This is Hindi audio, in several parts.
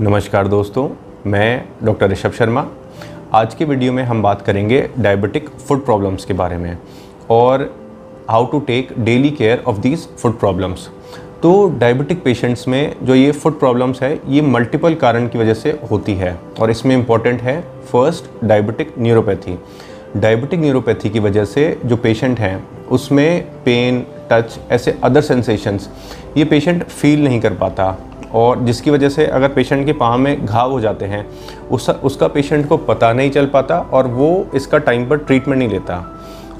नमस्कार दोस्तों, मैं डॉक्टर ऋषभ शर्मा। आज की वीडियो में हम बात करेंगे डायबिटिक फ़ूड प्रॉब्लम्स के बारे में और how to take daily care of these food problems तो डायबिटिक पेशेंट्स में जो ये फ़ूड प्रॉब्लम्स है, ये मल्टीपल कारण की वजह से होती है और इसमें इंपॉर्टेंट है first diabetic neuropathy diabetic neuropathy की वजह से जो पेशेंट हैं, उसमें पेन टच ऐसे अदर सेंसेशंस ये पेशेंट फील नहीं कर पाता। और जिसकी वजह से अगर पेशेंट के पाँव में घाव हो जाते हैं, उस, उसका पेशेंट को पता नहीं चल पाता और वो इसका टाइम पर ट्रीटमेंट नहीं लेता।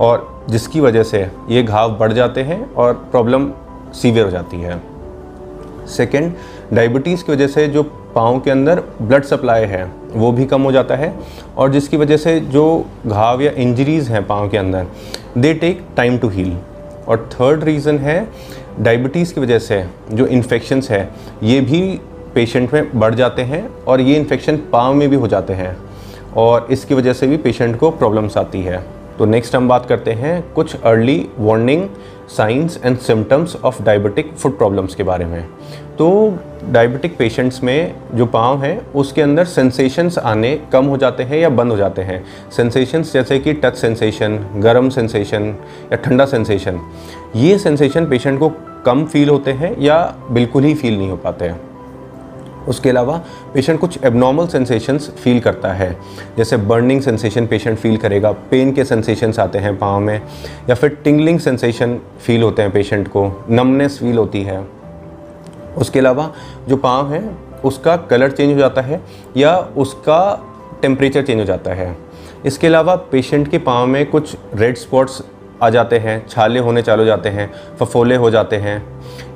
और जिसकी वजह से ये घाव बढ़ जाते हैं और प्रॉब्लम सीवियर हो जाती है। सेकेंड डायबिटीज़ की वजह से जो पाँव के अंदर ब्लड सप्लाई है, वो भी कम हो जाता है और जिसकी वजह से जो घाव या इंजरीज़ हैं पाँव के अंदर they take time to heal और थर्ड रीज़न है डायबिटीज़ की वजह से, जो इन्फेक्शंस है, ये भी पेशेंट में बढ़ जाते हैं और ये इन्फेक्शन पाँव में भी हो जाते हैं और इसकी वजह से भी पेशेंट को प्रॉब्लम्स आती है। तो नेक्स्ट हम बात करते हैं कुछ early warning signs and symptoms of diabetic food problems के बारे में। तो डायबिटिक पेशेंट्स में जो पाँव है, उसके अंदर सेंसेशंस आने कम हो जाते हैं या बंद हो जाते हैं। सेंसेशंस जैसे कि टच सेंसेशन गर्म सेंसेशन या ठंडा सेंसेशन ये सेंसेशन पेशेंट को कम फील होते हैं या बिल्कुल ही फील नहीं हो पाते हैं। उसके अलावा पेशेंट कुछ एबनॉर्मल सेंसेशंस फील करता है। जैसे बर्निंग सेंसेशन पेशेंट फील करेगा पेन के सेंसेशंस आते हैं पाँव में, या फिर टिंगलिंग सेंसेशन फील होते हैं पेशेंट को नमनेस फील होती है। उसके अलावा जो पाँव है, उसका कलर चेंज हो जाता है, या उसका टेम्परेचर चेंज हो जाता है। इसके अलावा पेशेंट के पाँव में कुछ रेड स्पॉट्स आ जाते हैं, छाले होने चालू जाते हैं, फफोले हो जाते हैं,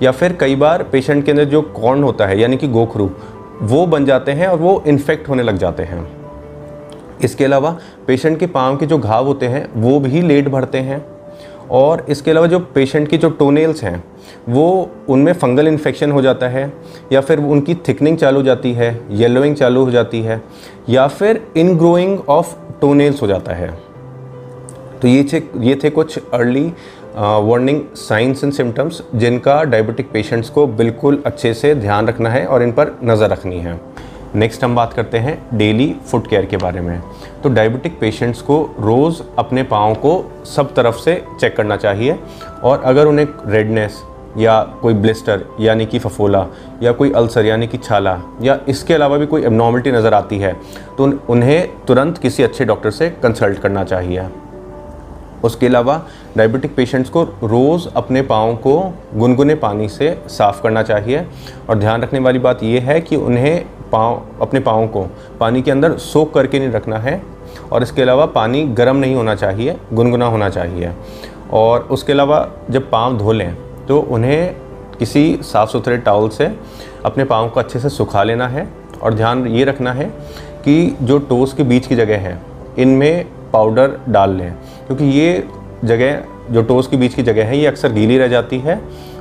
या फिर कई बार पेशेंट के अंदर जो कॉर्न होता है, यानी कि गोखरू, वो बन जाते हैं और वो इन्फेक्ट होने लग जाते हैं। इसके अलावा पेशेंट के पाँव के जो घाव होते हैं, वो भी लेट भरते हैं और इसके अलावा जो पेशेंट की जो टोनेल्स हैं, वो उनमें फंगल इन्फेक्शन हो जाता है या फिर उनकी थिकनिंग चालू हो जाती है येलोइंग चालू हो जाती है या फिर इन ग्रोइंग ऑफ़ टोनेल्स हो जाता है। तो ये थे ये थे कुछ early warning signs and symptoms जिनका डायबिटिक पेशेंट्स को बिल्कुल अच्छे से ध्यान रखना है और इन पर नज़र रखनी है। नेक्स्ट हम बात करते हैं डेली फुट केयर के बारे में। तो डायबिटिक पेशेंट्स को रोज़ अपने पाँव को सब तरफ़ से चेक करना चाहिए और अगर उन्हें रेडनेस या कोई ब्लिस्टर यानी कि फफोला या कोई अल्सर यानी कि छाला या इसके अलावा भी कोई एबनॉर्मलिटी नज़र आती है तो उन्हें तुरंत किसी अच्छे डॉक्टर से कंसल्ट करना चाहिए। उसके अलावा डायबिटिक पेशेंट्स को रोज़ अपने पाँव को गुनगुने पानी से साफ़ करना चाहिए। और ध्यान रखने वाली बात यह है कि उन्हें पाँव, अपने पाँव को पानी के अंदर सोख करके नहीं रखना है और इसके अलावा पानी गर्म नहीं होना चाहिए, गुनगुना होना चाहिए। और उसके अलावा जब पाँव धो लें तो उन्हें किसी साफ़ सुथरे टावल से अपने पाँव को अच्छे से सुखा लेना है। और ध्यान ये रखना है कि जो टोस के बीच की जगह है इनमें पाउडर डाल लें, क्योंकि ये जगह, जो टोस के बीच की जगह है, ये अक्सर गीली रह जाती है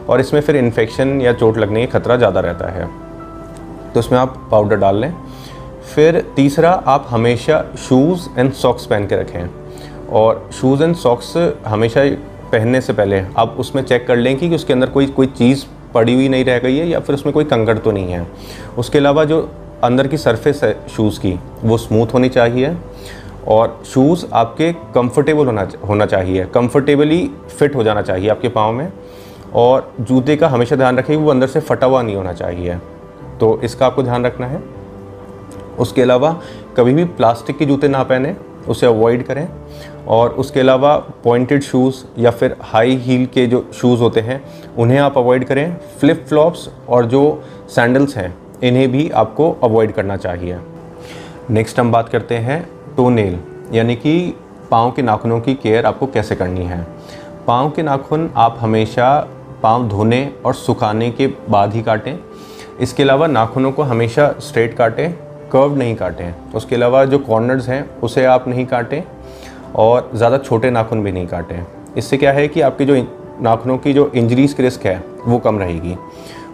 और इसमें फिर इन्फेक्शन या चोट लगने का खतरा ज़्यादा रहता है। तो इसमें आप पाउडर डाल लें। फिर तीसरा, आप हमेशा शूज़ एंड सॉक्स पहन के रखें। और शूज़ एंड सॉक्स हमेशा पहनने से पहले आप उसमें चेक कर लें कि उसके अंदर कोई कोई चीज़ पड़ी हुई नहीं रह गई है या फिर उसमें कोई कंकड़ तो नहीं है। उसके अलावा जो अंदर की सरफेस है शूज़ की, वो स्मूथ होनी चाहिए। और शूज़ आपके कंफर्टेबल होना होना चाहिए। कंफर्टेबली फिट हो जाना चाहिए आपके पाँव में और जूते का हमेशा ध्यान रखें वो अंदर से फटा हुआ नहीं होना चाहिए। तो इसका आपको ध्यान रखना है। उसके अलावा कभी भी प्लास्टिक के जूते ना पहने, उसे अवॉइड करें और उसके अलावा पॉइंटेड शूज़ या फिर हाई हील के जो शूज़ होते हैं, उन्हें आप अवॉइड करें। फ्लिप फ्लॉप्स और जो सैंडल्स हैं, इन्हें भी आपको अवॉइड करना चाहिए। नेक्स्ट हम बात करते हैं टोनेल यानी कि पाँव के नाखूनों की केयर आपको कैसे करनी है। पाँव के नाखून आप हमेशा पाँव धोने और सुखाने के बाद ही काटें। इसके अलावा नाखूनों को हमेशा स्ट्रेट काटें कर्व नहीं काटें। उसके अलावा जो कॉर्नर्स हैं, उसे आप नहीं काटें और ज़्यादा छोटे नाखून भी नहीं काटें। इससे क्या है कि आपकी जो नाखूनों की जो इंजरीज की रिस्क है, वो कम रहेगी।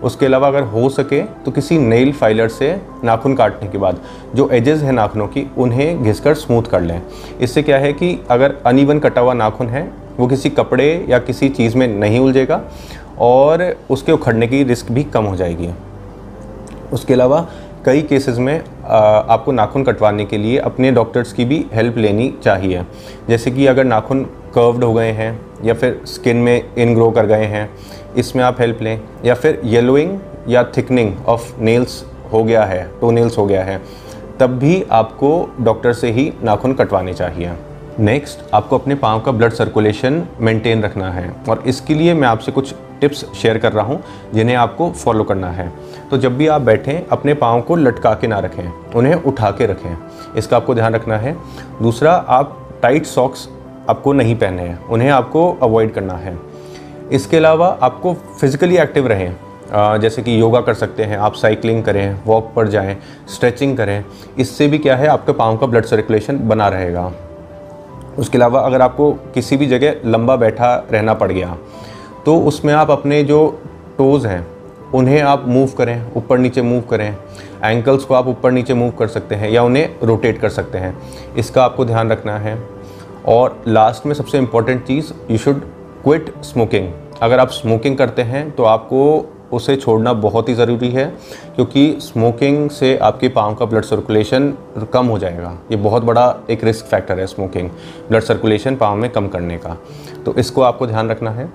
उसके अलावा अगर हो सके तो किसी नेल फाइलर से नाखून काटने के बाद, जो एजेस हैं नाखूनों की, उन्हें घिसकर स्मूथ कर लें। इससे क्या है कि अगर अनइवन कटा हुआ नाखून है, वो किसी कपड़े या किसी चीज़ में नहीं उलझेगा और उसके उखड़ने की रिस्क भी कम हो जाएगी। उसके अलावा कई केसेस में आपको नाखून कटवाने के लिए अपने डॉक्टर्स की भी हेल्प लेनी चाहिए। जैसे कि अगर नाखून कर्व्ड हो गए हैं या फिर स्किन में इन ग्रो कर गए हैं इसमें आप हेल्प लें। या फिर येलोइंग या थिकनिंग ऑफ़ नेल्स हो गया है टो नेल्स हो गया है, तब भी आपको डॉक्टर से ही नाखून कटवाने चाहिए। नेक्स्ट आपको अपने पाँव का ब्लड सर्कुलेशन मेंटेन रखना है। और इसके लिए मैं आपसे कुछ टिप्स शेयर कर रहा हूँ, जिन्हें आपको फॉलो करना है। तो जब भी आप बैठें, अपने पाँव को लटका के ना रखें, उन्हें उठा के रखें। इसका आपको ध्यान रखना है। दूसरा, आप टाइट सॉक्स आपको नहीं पहने हैं, उन्हें आपको अवॉइड करना है। इसके अलावा आपको फिज़िकली एक्टिव रहें। जैसे कि योगा कर सकते हैं, आप साइकिलिंग करें वॉक पर जाएँ स्ट्रेचिंग करें, इससे भी क्या है, आपके पाँव का ब्लड सर्कुलेशन बना रहेगा। उसके अलावा अगर आपको किसी भी जगह लंबा बैठा रहना पड़ गया तो उसमें आप अपने जो टोज़ हैं, उन्हें आप मूव करें, ऊपर नीचे मूव करें। एंकल्स को आप ऊपर नीचे मूव कर सकते हैं या उन्हें रोटेट कर सकते हैं। इसका आपको ध्यान रखना है। और लास्ट में सबसे इंपॉर्टेंट चीज़ यू शुड क्विट स्मोकिंग अगर आप स्मोकिंग करते हैं तो आपको उसे छोड़ना बहुत ही ज़रूरी है, क्योंकि स्मोकिंग से आपके पाँव का ब्लड सर्कुलेशन कम हो जाएगा। ये बहुत बड़ा एक रिस्क फैक्टर है स्मोकिंग ब्लड सर्कुलेशन पाँव में कम करने का। तो इसको आपको ध्यान रखना है।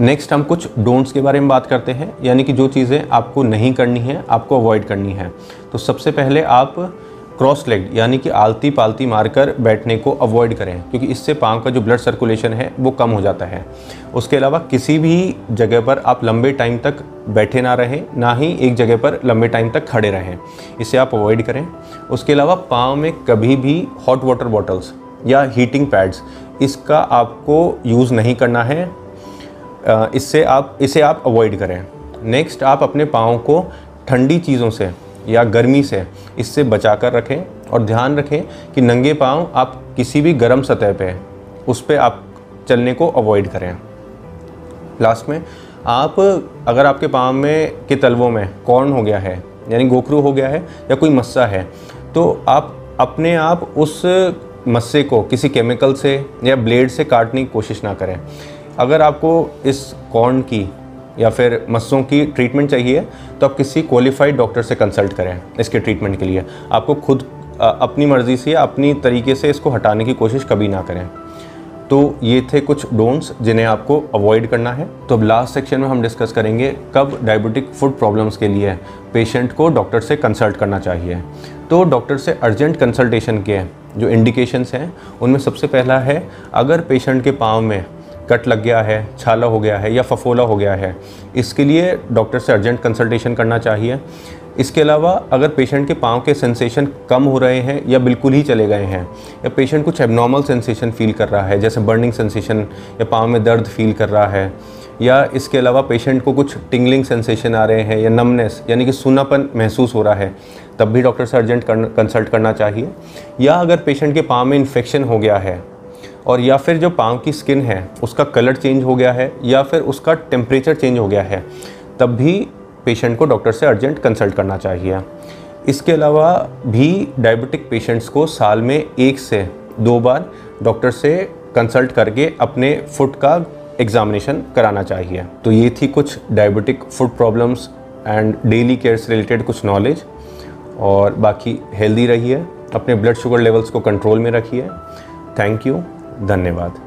नेक्स्ट हम कुछ डोंट्स के बारे में बात करते हैं, यानी कि जो चीज़ें आपको नहीं करनी है, आपको अवॉइड करनी है। तो सबसे पहले आप क्रॉस लेग यानी कि आलती पालती मारकर बैठने को अवॉइड करें, क्योंकि इससे पाँव का जो ब्लड सर्कुलेशन है, वो कम हो जाता है। उसके अलावा किसी भी जगह पर आप लंबे टाइम तक बैठे ना रहें, ना ही एक जगह पर लंबे टाइम तक खड़े रहें। इसे आप अवॉइड करें। उसके अलावा पाँव में कभी भी हॉट वाटर बॉटल्स या हीटिंग पैड्स इसका आपको यूज़ नहीं करना है। इससे आप, इसे आप अवॉइड करें। नेक्स्ट आप अपने पाँव को ठंडी चीज़ों से या गर्मी से इससे बचा कर रखें और ध्यान रखें कि नंगे पाँव आप किसी भी गर्म सतह पे उस पर आप चलने को अवॉइड करें। लास्ट में, आप अगर आपके पाँव में, के तलवों में कॉर्न हो गया है, यानी गोखरू हो गया है, या कोई मस्सा है तो आप अपने आप उस मस्से को किसी केमिकल से या ब्लेड से काटने की कोशिश ना करें। अगर आपको इस कॉर्न की या फिर मस्सों की ट्रीटमेंट चाहिए तो आप किसी क्वालिफाइड डॉक्टर से कंसल्ट करें इसके ट्रीटमेंट के लिए। आपको खुद अपनी मर्ज़ी से, अपनी तरीके से इसको हटाने की कोशिश कभी ना करें। तो ये थे कुछ डोंट्स जिन्हें आपको अवॉइड करना है। तो अब लास्ट सेक्शन में हम डिस्कस करेंगे कब डायबिटिक फ़ूड प्रॉब्लम्स के लिए पेशेंट को डॉक्टर से कंसल्ट करना चाहिए। तो डॉक्टर से अर्जेंट कंसल्टेशन के जो इंडिकेशंस हैं, उनमें सबसे पहला है, अगर पेशेंट के पाँव में कट लग गया है, छाला हो गया है या फफोला हो गया है, इसके लिए डॉक्टर से अर्जेंट कंसल्टेशन करना चाहिए। इसके अलावा अगर पेशेंट के पाँव के सेंसेशन कम हो रहे हैं या बिल्कुल ही चले गए हैं, या पेशेंट कुछ एबनॉर्मल सेंसेशन फील कर रहा है, जैसे बर्निंग सेंसेशन या पाँव में दर्द फील कर रहा है, या इसके अलावा पेशेंट को कुछ टिंगलिंग सेंसेशन आ रहे हैं या नमनेस यानी कि सूनापन महसूस हो रहा है, तब भी डॉक्टर से अर्जेंट कंसल्ट करना चाहिए। या अगर पेशेंट के पाँव में इन्फेक्शन हो गया है और या फिर जो पाँव की स्किन है, उसका कलर चेंज हो गया है या फिर उसका टेम्परेचर चेंज हो गया है, तब भी पेशेंट को डॉक्टर से अर्जेंट कंसल्ट करना चाहिए। इसके अलावा भी डायबिटिक पेशेंट्स को साल में एक से दो बार डॉक्टर से कंसल्ट करके अपने फुट का एग्ज़ामिनेशन कराना चाहिए। तो ये थी कुछ diabetic food problems and daily care से रिलेटेड कुछ नॉलेज और बाकी हेल्दी रहिए, अपने ब्लड शुगर लेवल्स को कंट्रोल में रखिए। Thank you. धन्यवाद।